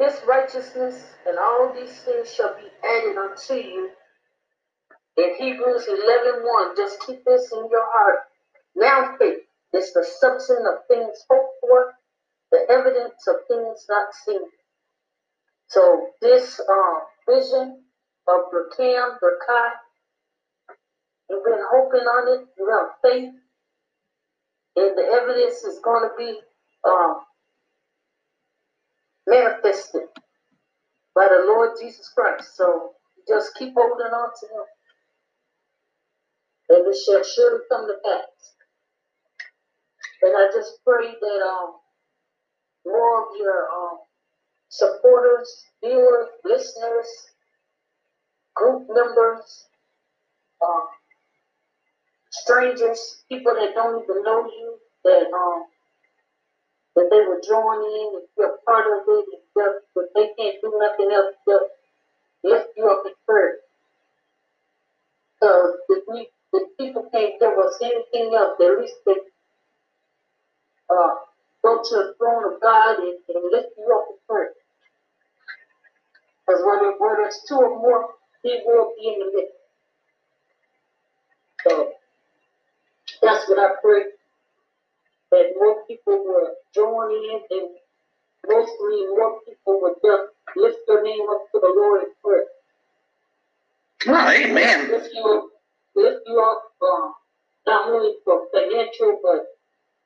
his righteousness, and all these things shall be added unto you. In Hebrews 11 1, just keep this in your heart. Now faith is the substance of things hoped for, the evidence of things not seen. So this uh, vision of Rakam, Rakai, you've been hoping on it, you have faith, and the evidence is going to be uh, manifested by the Lord Jesus Christ. So just keep holding on to Him, and it shall surely come to pass. And I just pray that um, more of your um, supporters, viewers, listeners, group members, um, strangers, people that don't even know you, that um, that they would join in and a part of it, and stuff, but they can't do nothing else but lift you up in prayer. So if if people can't give us anything else, at least they uh, go to the throne of God and, and lift you up in prayer. Because where, where there's two or more, He will be in the midst. So that's what I pray that more people will join in and mostly more people will just lift their name up to the Lord in prayer. Oh, amen. Lift you up, lift you up um, not only for financial, but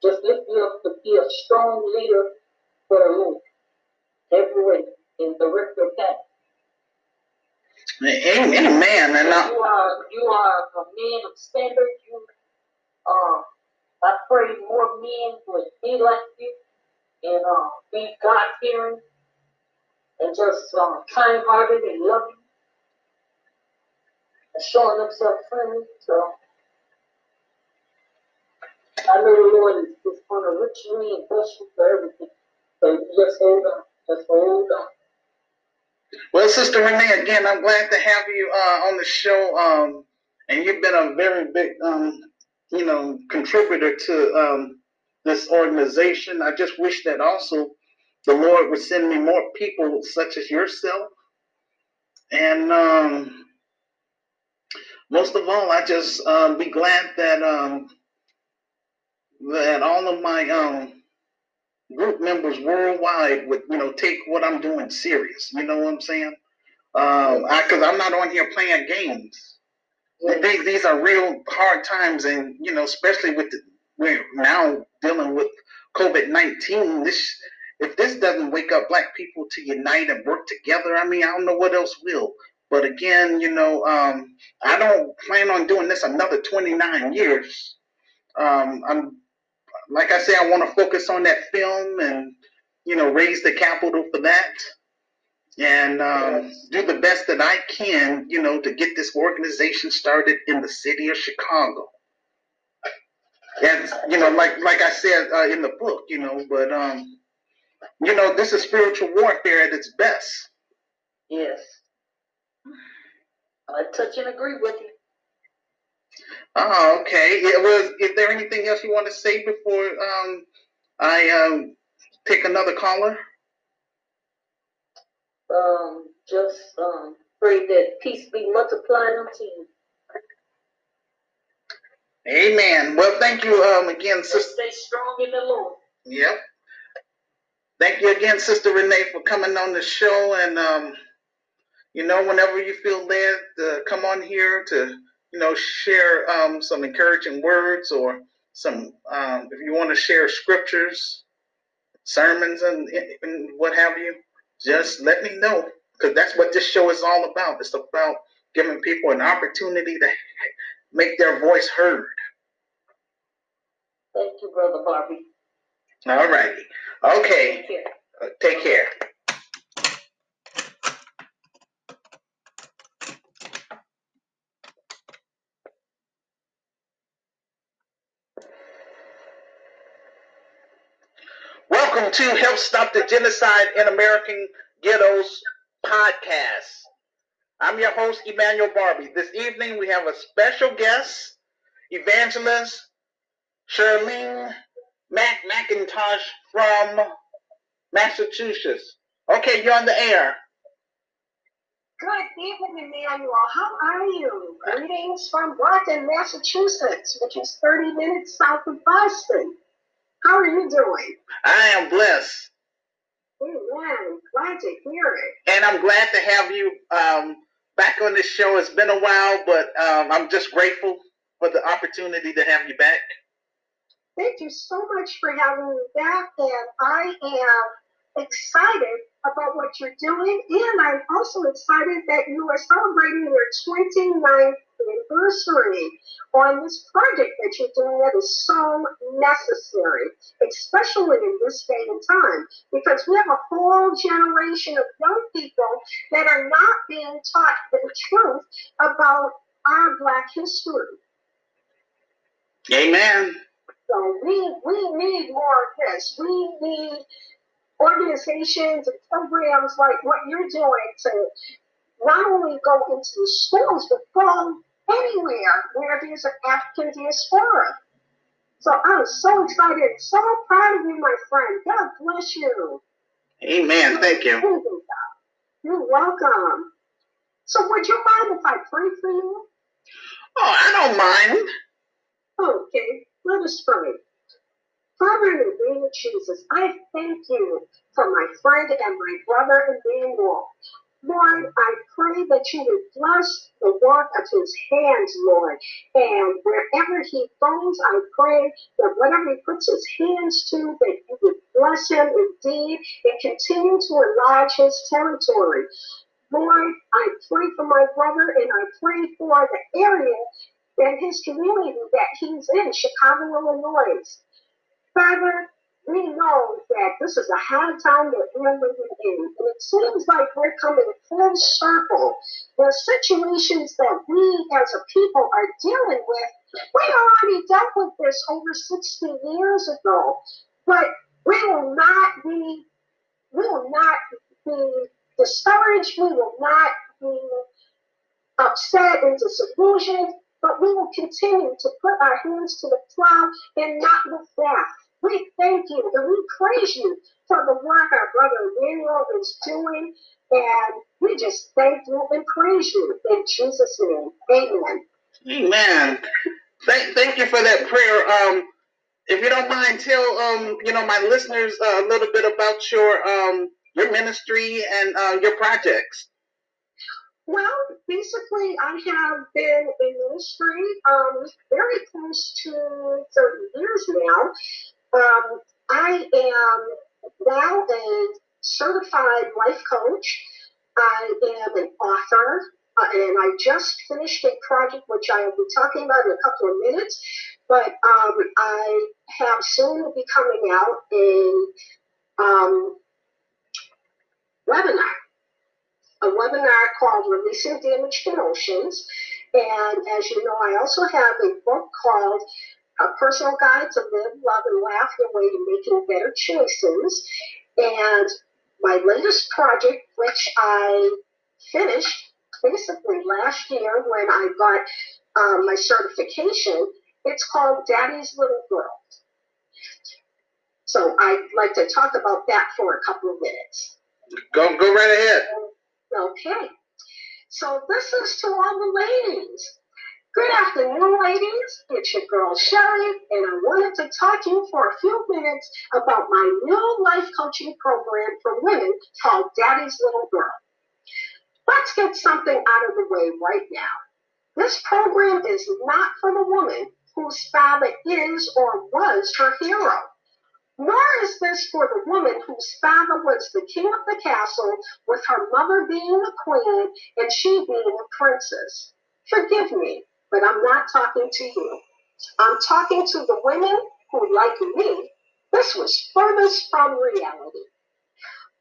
just lift you up to be a strong leader for the Lord every way and direct your path. Amen. And you are you are a man of standard. You uh, pray more men would be like you and uh, be God fearing and just uh, kind hearted and loving and showing themselves friendly. So I know the Lord is, is going to richly and bless you for everything. So just hold on. Just hold on. Well, Sister Renee, again, I'm glad to have you uh, on the show. Um, and you've been a very big, um, you know, contributor to um, this organization. I just wish that also the Lord would send me more people such as yourself. And um, most of all, I just um, be glad that um, that all of my um, group members worldwide would, you know, take what I'm doing serious. You know what I'm saying? Because I'm not on here playing games. These, these are real hard times, and you know, especially with the, we're now dealing with COVID nineteen. This, if this doesn't wake up Black people to unite and work together, I mean, I don't know what else will. But again, you know, um, I don't plan on doing this another 29 years. Um, I'm like I say, I want to focus on that film and you know raise the capital for that and um, do the best that I can, you know, to get this organization started in the city of Chicago. And you know, like like I said uh, in the book, you know, but um, you know, this is spiritual warfare at its best. Yes, I touch and agree with you. Oh, okay. Yeah, well, is there anything else you want to say before um, I um, take another caller? Um, just um, pray that peace be multiplied unto you. Amen. Well, thank you um, again, sister. Stay strong in the Lord. Yep. Thank you again, Sister Renee, for coming on the show. And, um, you know, whenever you feel led to come on here to you know, share um, some encouraging words or some, um, if you want to share scriptures, sermons, and, and what have you, just let me know because that's what this show is all about. It's about giving people an opportunity to make their voice heard. Thank you, Brother Barbie. All righty. Okay. Take care. Uh, take care. Welcome to Help Stop the Genocide in American Ghettos podcast. I'm your host, Emmanuel Barbie. This evening we have a special guest, evangelist Sharilyn Mac McIntosh from Massachusetts. Okay, you're on the air. Good evening, Emmanuel. How are you? Greetings from Brockton, Massachusetts, which is 30 minutes south of Boston. How are you doing? I am blessed. Amen. Glad to hear it. And I'm glad to have you um, back on this show. It's been a while, but um, I'm just grateful for the opportunity to have you back. Thank you so much for having me back. And I am excited about what you're doing. And I'm also excited that you are celebrating your 29th anniversary on this project that you're doing that is so necessary, especially in this day and time, because we have a whole generation of young people that are not being taught the truth about our Black history. Amen. So we we need more of this. We need organizations and programs like what you're doing to not only go into the schools, but go anywhere where there's an African diaspora. So I'm so excited, so proud of you, my friend. God bless you. Amen. Thank you. You're welcome. So would you mind if I pray for you? Oh, I don't mind. Okay, let us pray. Father, in the name of Jesus, I thank you for my friend and my brother Emmanuel. Lord, I pray that you would bless the work of his hands, Lord. And wherever he goes, I pray that whatever he puts his hands to, that you would bless him indeed and continue to enlarge his territory. Lord, I pray for my brother and I pray for the area and his community that he's in, Chicago, Illinois. Father, we know that this is a hard time that we're living in. And it seems like we're coming full circle. The situations that we as a people are dealing with, we already dealt with this over 60 years ago. But we will not be, we will not be discouraged. We will not be upset and disillusioned. But we will continue to put our hands to the plow and not look back. We thank you and we praise you for the work our brother Emmanuel is doing. And we just thank you and praise you in Jesus' name. Amen. Amen. Thank, thank you for that prayer. Um, if you don't mind, tell um, you know my listeners uh, a little bit about your um, your ministry and uh, your projects. Well, basically, I have been in ministry um, very close to 30 years now. Um, I am now a certified life coach. I am an author, uh, and I just finished a project which I will be talking about in a couple of minutes. But um, I have soon be coming out a um, webinar, a webinar called Releasing Damaged Emotions. And as you know, I also have a book called a personal guide to live, love, and laugh your way to making better choices. And my latest project, which I finished basically last year when I got um, my certification, it's called Daddy's Little Girl. So I'd like to talk about that for a couple of minutes. Go, go right ahead. Okay. So this is to all the ladies. Good afternoon, ladies. It's your girl Shelly, and I wanted to talk to you for a few minutes about my new life coaching program for women called Daddy's Little Girl. Let's get something out of the way right now. This program is not for the woman whose father is or was her hero. Nor is this for the woman whose father was the king of the castle, with her mother being a queen and she being a princess. Forgive me, but I'm not talking to you. I'm talking to the women who, like me, this was furthest from reality.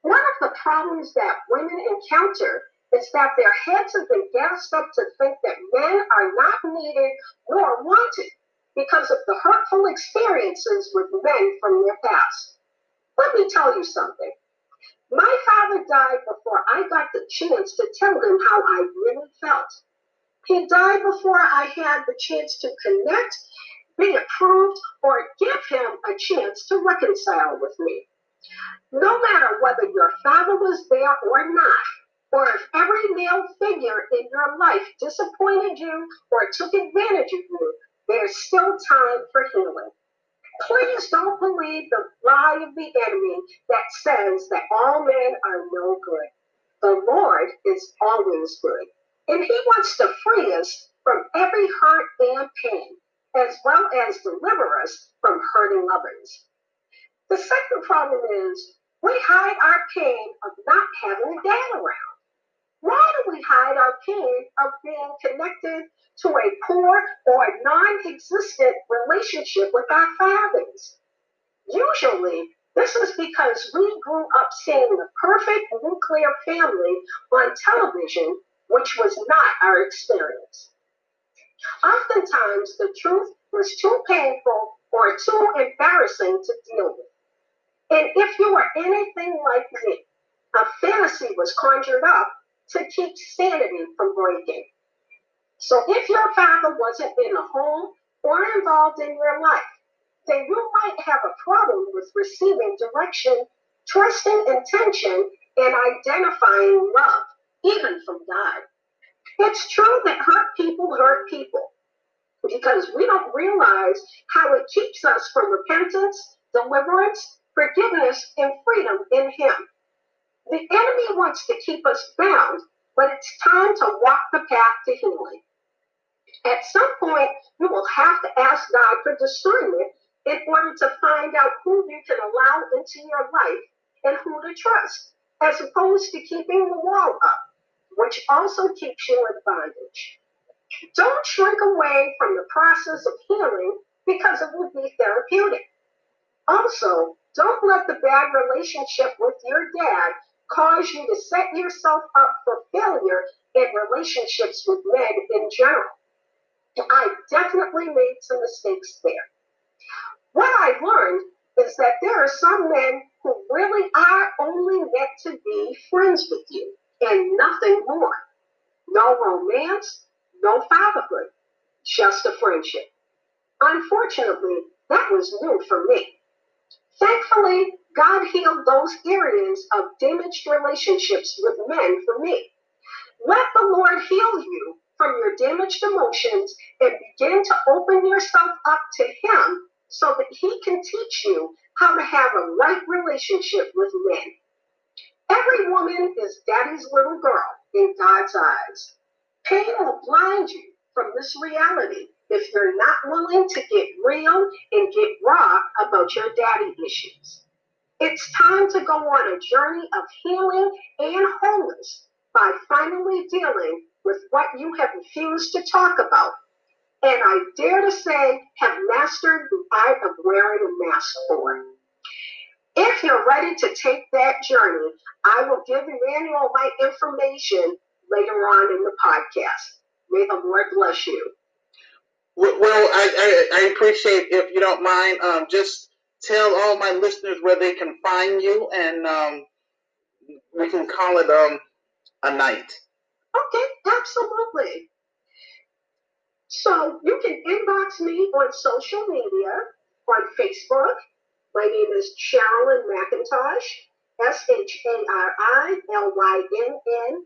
One of the problems that women encounter is that their heads have been gassed up to think that men are not needed nor wanted because of the hurtful experiences with men from their past. Let me tell you something. My father died before I got the chance to tell him how I really felt. He died before I had the chance to connect, be approved, or give him a chance to reconcile with me. No matter whether your father was there or not, or if every male figure in your life disappointed you or took advantage of you, there's still time for healing. Please don't believe the lie of the enemy that says that all men are no good. The Lord is always good, and He wants to free us from every hurt and pain, as well as deliver us from hurting others. The second problem is we hide our pain of not having a dad around. Why do we hide our pain of being connected to a poor or non existent relationship with our fathers? Usually, this is because we grew up seeing the perfect nuclear family on television, which was not our experience. Oftentimes, the truth was too painful or too embarrassing to deal with. And if you were anything like me, a fantasy was conjured up to keep sanity from breaking. So if your father wasn't in the home or involved in your life, then you might have a problem with receiving direction, trusting intention, and identifying love, even from God. It's true that hurt people hurt people because we don't realize how it keeps us from repentance, deliverance, forgiveness, and freedom in Him. The enemy wants to keep us bound, but it's time to walk the path to healing. At some point, you will have to ask God for discernment in order to find out who you can allow into your life and who to trust, as opposed to keeping the wall up, which also keeps you in bondage. Don't shrink away from the process of healing because it will be therapeutic. Also, don't let the bad relationship with your dad cause you to set yourself up for failure in relationships with men in general. I definitely made some mistakes there. What I learned is that there are some men who really are only meant to be friends with you and nothing more. No romance, no fatherhood, just a friendship. Unfortunately, that was new for me. Thankfully, God healed those areas of damaged relationships with men for me. Let the Lord heal you from your damaged emotions and begin to open yourself up to Him so that He can teach you how to have a right relationship with men. Every woman is daddy's little girl in God's eyes. Pain will blind you from this reality if you're not willing to get real and get raw about your daddy issues. It's time to go on a journey of healing and wholeness by finally dealing with what you have refused to talk about. And I dare to say, have mastered the art of wearing a mask for. If you're ready to take that journey, I will give Emmanuel my information later on in the podcast. May the Lord bless you. Well, I, I, I appreciate if you don't mind, um, just tell all my listeners where they can find you, and um, we can call it um, a night. Okay, absolutely. So you can inbox me on social media on Facebook. My name is Sharilyn McIntosh, S H A R I L Y N N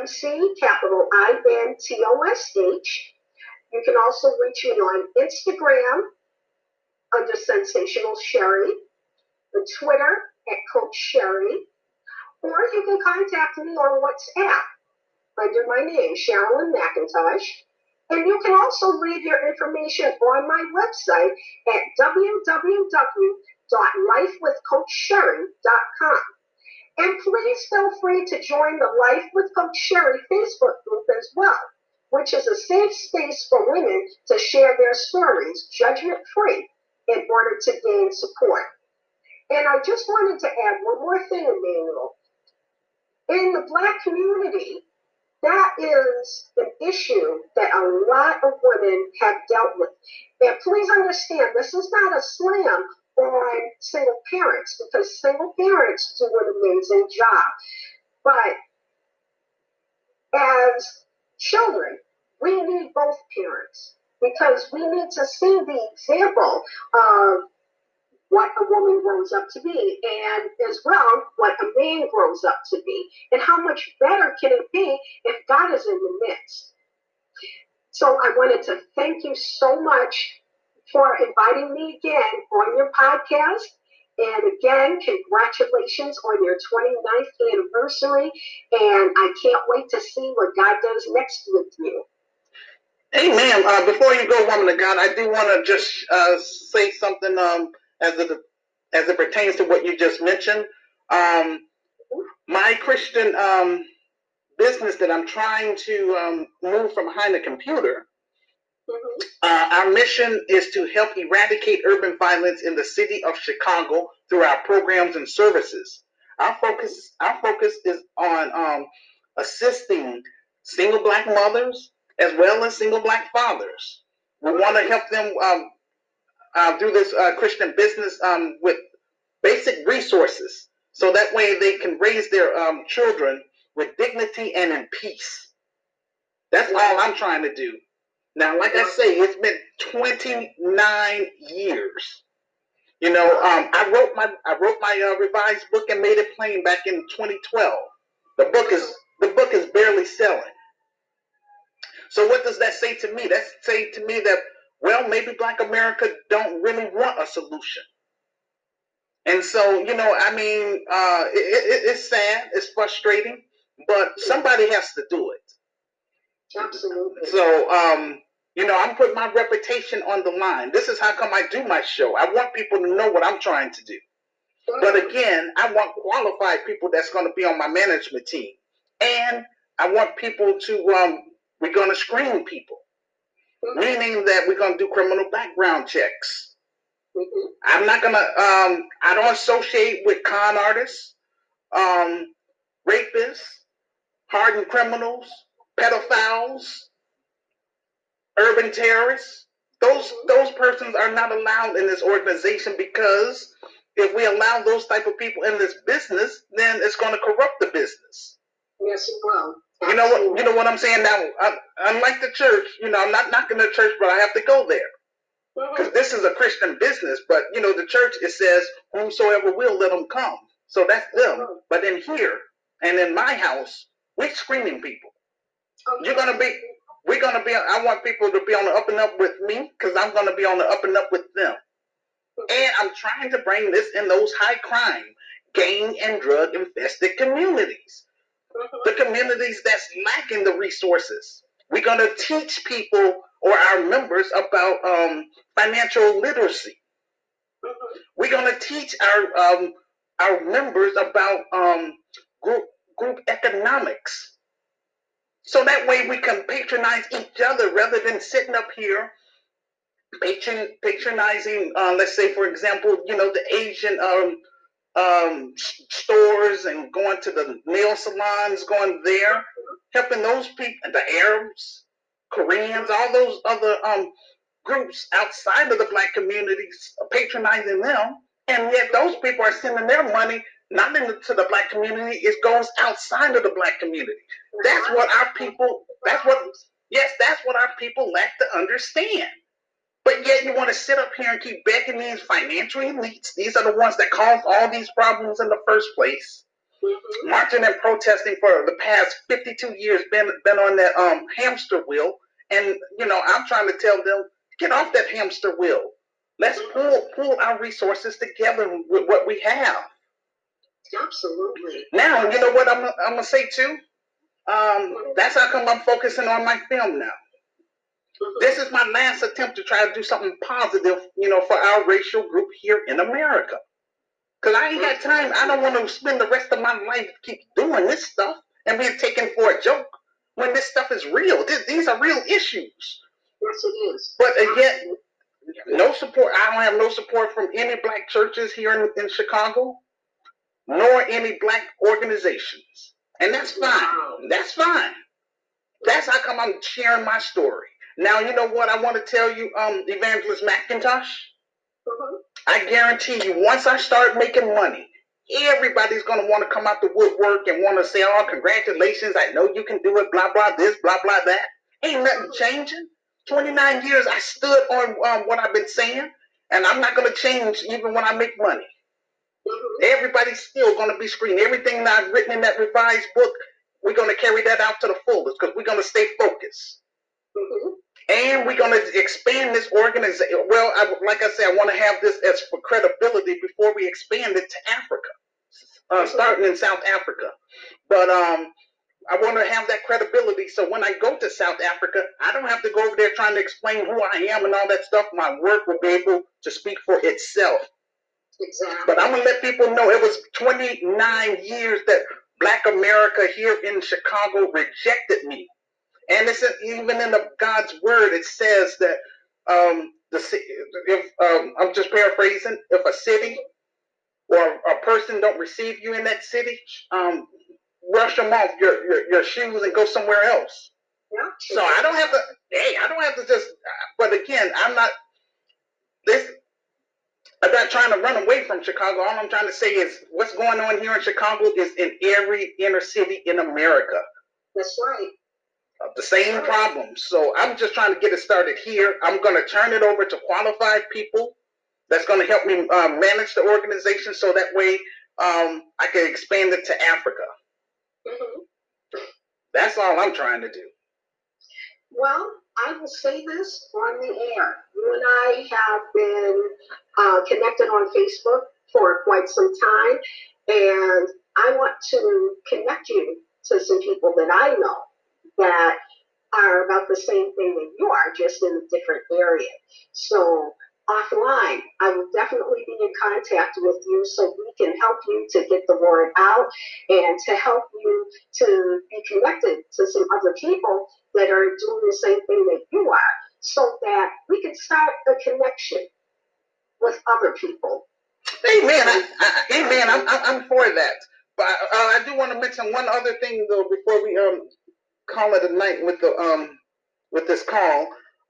M C, capital I N T O S H. You can also reach me on Instagram under Sensational Sherry, the Twitter at Coach Sherry, or you can contact me on WhatsApp under my name, Sharilyn McIntosh. And you can also leave your information on my website at www.lifewithcoachsherry.com. And please feel free to join the Life with Coach Sherry Facebook group as well which is a safe space for women to share their stories judgment free in order to gain support. And I just wanted to add one more thing, Emmanuel. In the Black community, that is an issue that a lot of women have dealt with. And please understand, this is not a slam on single parents because single parents do an amazing job. But as children, we need both parents because we need to see the example of what a woman grows up to be, and as well, what a man grows up to be. And how much better can it be if God is in the midst? So I wanted to thank you so much for inviting me again on your podcast. And again, congratulations on your 29th anniversary. And I can't wait to see what God does next with you. Amen. Uh, before you go, woman of God, I do want to just uh, say something um, as it as it pertains to what you just mentioned. Um, my Christian um, business that I'm trying to um, move from behind the computer. Mm-hmm. Uh, our mission is to help eradicate urban violence in the city of Chicago through our programs and services. Our focus, our focus is on um, assisting single black mothers as well as single black fathers. We want to help them um, uh, do this uh, Christian business um, with basic resources, so that way they can raise their um, children with dignity and in peace. That's all I'm trying to do. Now, like I say, it's been 29 years. You know, um, I wrote my I wrote my uh, revised book and made it plain back in 2012. The book is the book is barely selling. So what does that say to me? That say to me that well, maybe Black America don't really want a solution. And so, you know, I mean, uh, it, it, it's sad, it's frustrating, but somebody has to do it. Absolutely. So, um, you know, I'm putting my reputation on the line. This is how come I do my show. I want people to know what I'm trying to do. But again, I want qualified people that's going to be on my management team. And I want people to, um, we're going to screen people meaning that we're going to do criminal background checks. Mm-hmm. I'm not going to, um, I don't associate with con artists, um, rapists, hardened criminals, pedophiles, urban terrorists. Those those persons are not allowed in this organization because if we allow those type of people in this business, then it's going to corrupt the business. Yes, it will. You know what? You know what I'm saying now. I, unlike the church, you know, I'm not knocking the church, but I have to go there because mm-hmm. this is a Christian business. But you know, the church it says, "Whomsoever will, let them come." So that's them. Mm-hmm. But in here and in my house, we're screaming people. You're gonna be. We're gonna be. I want people to be on the up and up with me because I'm gonna be on the up and up with them. And I'm trying to bring this in those high crime, gang and drug infested communities the communities that's lacking the resources. We're going to teach people or our members about um, financial literacy. We're going to teach our um, our members about um, group group economics. So that way we can patronize each other rather than sitting up here patron, patronizing, uh, let's say, for example, you know, the Asian um, stores and going to the nail salons, going there, helping those people, the Arabs, Koreans, all those other um, groups outside of the black communities, patronizing them. And yet those people are sending their money not into the black community, it goes outside of the black community. That's what our people, that's what, yes, that's what our people lack to understand. But yet you want to sit up here and keep begging these financial elites. These are the ones that caused all these problems in the first place. Mm-hmm. Marching and protesting for the past 52 years, been been on that um, hamster wheel. And you know, I'm trying to tell them, get off that hamster wheel. Let's pull pull our resources together with what we have. Absolutely. Now, you know what I'm, I'm gonna say too. Um, that's how come I'm focusing on my film now. This is my last attempt to try to do something positive, you know, for our racial group here in America. Cause I ain't got time. I don't want to spend the rest of my life keep doing this stuff and being taken for a joke when this stuff is real. This, these are real issues. Yes, it is. But uh, again, no support. I don't have no support from any black churches here in, in Chicago, nor any black organizations, and that's fine. That's fine. That's how come I'm sharing my story. Now, you know what I want to tell you, um, Evangelist McIntosh? Mm-hmm. I guarantee you, once I start making money, everybody's going to want to come out the woodwork and want to say, oh, congratulations, I know you can do it, blah, blah, this, blah, blah, that. Ain't nothing mm-hmm. changing. 29 years I stood on um, what I've been saying. And I'm not going to change even when I make money. Mhm. Everybody's still going to be screened. Everything that I've written in that revised book, we're going to carry that out to the fullest because we're going to stay focused. Mhm. And we're going to expand this organization. Well, I, like I said, I want to have this as for credibility before we expand it to Africa, uh, starting in South Africa. But um, I want to have that credibility so when I go to South Africa, I don't have to go over there trying to explain who I am and all that stuff. My work will be able to speak for itself. Exactly. But I'm gonna let people know it was 29 years that Black America here in Chicago rejected me, and it's even in the God's word. It says that um, the if um, I'm just paraphrasing, if a city or a person don't receive you in that city, um, brush them off your, your your shoes and go somewhere else. Yeah. So I don't have to. Hey, I don't have to just. But again, I'm not. This. I'm not trying to run away from Chicago. All I'm trying to say is what's going on here in Chicago is in every inner city in America. That's right. The same problems. So I'm just trying to get it started here. I'm going to turn it over to qualified people that's going to help me uh, manage the organization so that way um, I can expand it to Africa. Mhm. That's all I'm trying to do. Well, I will say this on the air. You and I have been uh, connected on Facebook for quite some time, and I want to connect you to some people that I know that are about the same thing that you are, just in a different area. So offline, I will definitely be in contact with you so we can help you to get the word out and to help you to be connected to some other people that are doing the same thing that you are so that we can start a connection with other people. Amen. I, I, amen. I'm, I'm I'm for that. But uh, I do want to mention one other thing though before we um call it a night with the um with this call.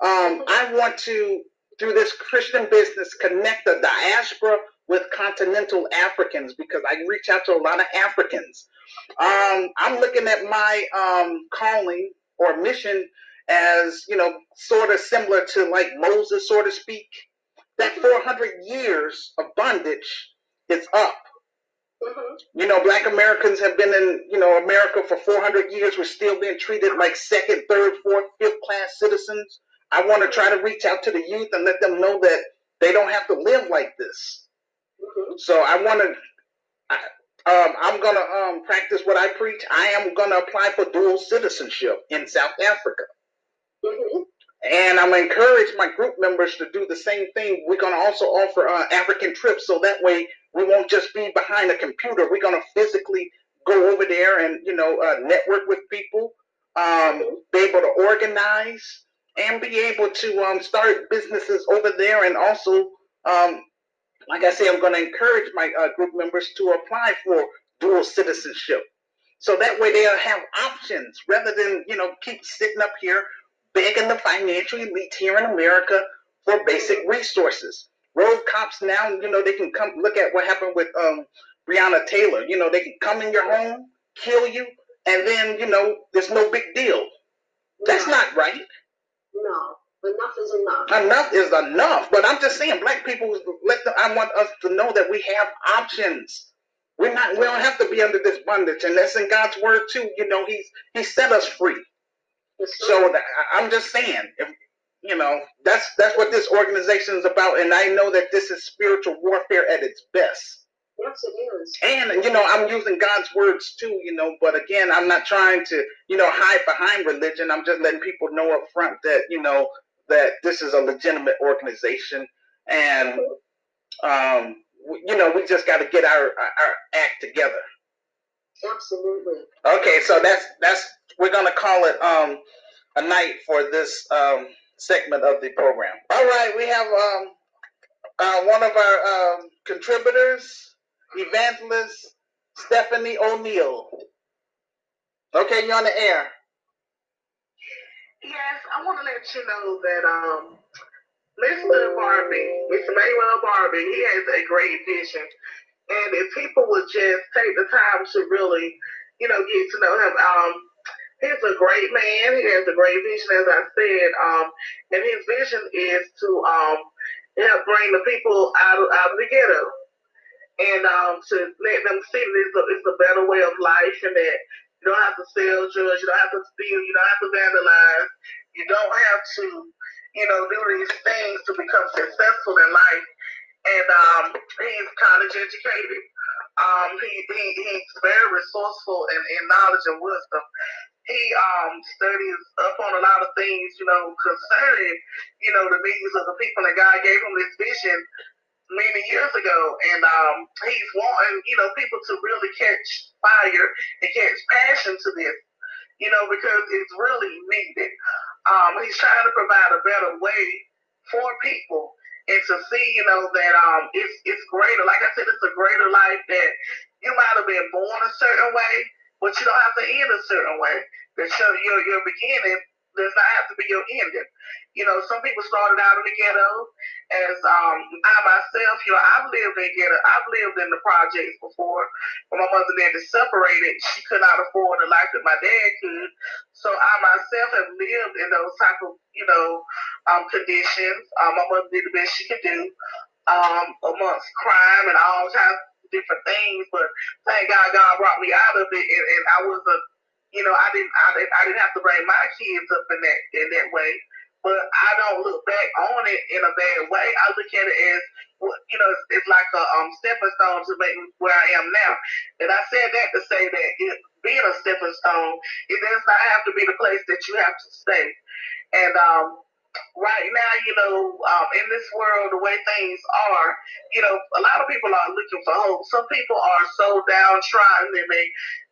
Um, I want to through this Christian business connect the diaspora with continental Africans because I reach out to a lot of Africans. Um, I'm looking at my um calling or mission as you know sort of similar to like Moses, so to speak that 400 years of bondage is up. Mhm. You know, black Americans have been in, you know, America for 400 years. We're still being treated like second, third, fourth, fifth class citizens. I want to try to reach out to the youth and let them know that they don't have to live like this. Mhm. So I want to, I, um, I'm going to um, practice what I preach. I am going to apply for dual citizenship in South Africa. Mhm. And I'm encourage my group members to do the same thing. We're going to also offer uh, African trips so that way we won't just be behind a computer. We're going to physically go over there and, you know, uh, network with people, um, be able to organize, and be able to um, start businesses over there. And also, um, like I say, I'm going to encourage my uh, group members to apply for dual citizenship. So that way they'll have options rather than, you know, keep sitting up here begging the financial elite here in America for basic resources. Road cops now, you know, they can come look at what happened with um, Breonna Taylor. You know, they can come in your home, kill you, and then, you know, there's no big deal. That's not right. no. Enough is enough. Enough is enough. But I'm just saying, black people, let them, I want us to know that we have options. We're not. We don't have to be under this bondage, and that's in God's word too. You know, He's He set us free. So right. that, I- I'm just saying, if you know, that's that's what this organization is about, and I know that this is spiritual warfare at its best. Yes, it is. And you know, I'm using God's words too, you know, but again, I'm not trying to, you know, hide behind religion. I'm just letting people know up front that, you know, that this is a legitimate organization, and um, you know, we just got to get our our act together. Absolutely. Okay, so that's that's we're gonna call it um a night for this um segment of the program. All right, we have um uh, one of our um, contributors, evangelist Stephanie O'Neill. Okay, you're on the air. Yes, I want to let you know that um, Mr. Barbie, Mr. Manuel Barbie, he has a great vision, and if people would just take the time to really, you know, get to know him, um, he's a great man. He has a great vision, as I said, um, and his vision is to um, help bring the people out of, out of the ghetto and um, to let them see that it's a, it's a better way of life and that you don't have to sell drugs, you don't have to steal, you don't have to vandalize, you don't have to, you know, do these things to become successful in life. And um, he's college educated. Um, he, he, he's very resourceful in, in knowledge and wisdom. He um, studies up on a lot of things, you know, concerning, you know, the needs of the people. And God gave him this vision many years ago, and um, he's wanting you know people to really catch fire and catch passion to this, you know, because it's really needed. Um, he's trying to provide a better way for people and to see, you know, that um, it's it's greater. Like I said, it's a greater life that you might have been born a certain way, but you don't have to end a certain way. That your your, your beginning does not have to be your ending. You know, some people started out in the ghetto as um, I myself, you know, I've lived in ghetto, I've lived in the projects before. When my mother dad separated, she could not afford the life that my dad could. So I myself have lived in those type of, you know, um, conditions. Um, my mother did the best she could do um, amongst crime and all kinds of different things. But thank God, God brought me out of it, and, and I was a you know, I didn't, I didn't, I didn't have to bring my kids up in that in that way but I don't look back on it in a bad way. I look at it as, you know, it's, it's like a um, stepping stone to make me where I am now. And I said that to say that it, being a stepping stone, it does not have to be the place that you have to stay. And um, right now, you know, um, in this world, the way things are, you know, a lot of people are looking for hope. Some people are so downtrodden and they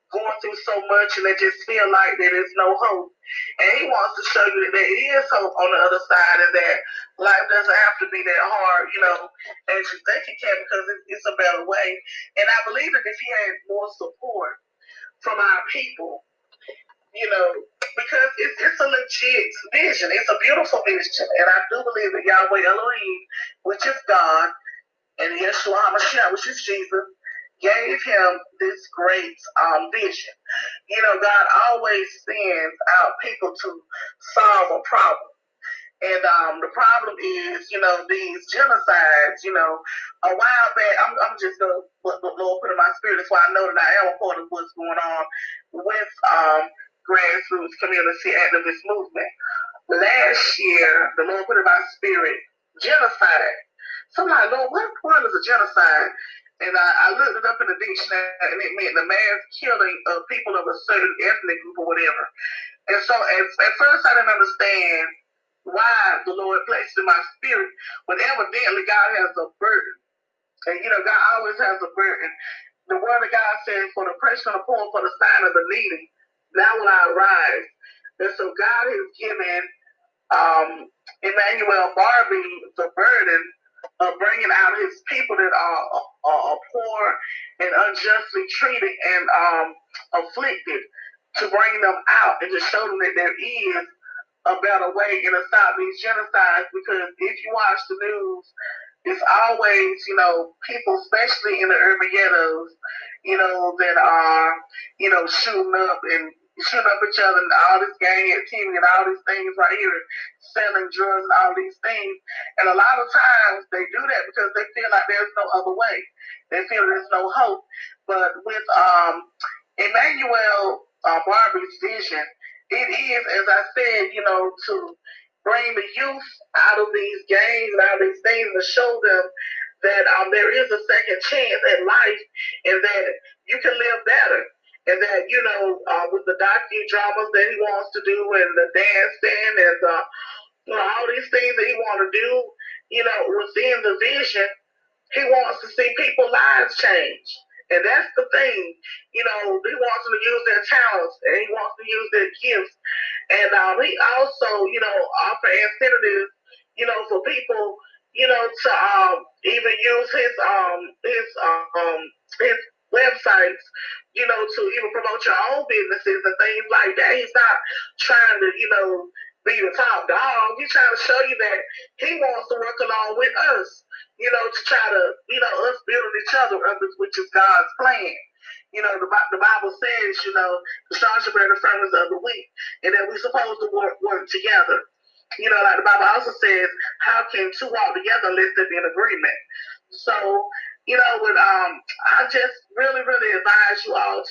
going through so much and they just feel like there is no hope. And he wants to show you that there is hope on the other side and that life doesn't have to be that hard, you know, as you think it can because it's a better way. And I believe that if he had more support from our people, you know, because it's, it's a legit vision. It's a beautiful vision. And I do believe that Yahweh Elohim, which is God, and Yeshua HaMashiach, which is Jesus, gave him this great um, vision. You know, God always sends out people to solve a problem. And um, the problem is, you know, these genocides, you know, a while back, I'm, I'm just going to, Lord put in my spirit, that's why I know that I am a part of what's going on with um, grassroots community activist movement. Last year, the Lord put in my spirit genocide. So I'm like, Lord, what, what is a genocide? and I, I, looked it up in the dictionary, and it meant the mass killing of people of a certain ethnic group or whatever. And so at, at first I didn't understand why the Lord placed in my spirit, but evidently God has a burden. And you know, God always has a burden. The word of God says, for the pressure on the poor, for the sign of the needy, now will I arise. And so God has given um, Emmanuel Barbie the burden of bringing out his people that are, are, are poor and unjustly treated and um, afflicted to bring them out and to show them that there is a better way in to stop these genocides because if you watch the news, it's always, you know, people, especially in the urban ghettos, you know, that are, you know, shooting up and shooting up each other and all this gang activity and all these things right here, selling drugs and all these things. And a lot of times they do that because they feel like there's no other way. They feel there's no hope. But with um, Emmanuel uh, Barbie's vision, it is, as I said, you know, to bring the youth out of these gangs and out of these things and show them that um, there is a second chance at life and that you can live better and that you know uh, with the docudramas that he wants to do and the dancing and the you know, all these things that he want to do, you know, within the vision, he wants to see people lives change. And that's the thing, you know, he wants them to use their talents and he wants to use their gifts. And um, he also, you know, offer incentives, you know, for people, you know, to um, even use his um his um his websites, you know, to even promote your own businesses and things like that. He's not trying to, you know, be the top dog. He's trying to show you that he wants to work along with us, you know, to try to, you know, us building each other up, which is God's plan. You know, the, the Bible says, you know, the strong should bear the firmness of the weak, and that we're supposed to work, work together. You know, like the Bible also says, how can two walk together unless they be in agreement? So, you know, with um, I just really, really advise you all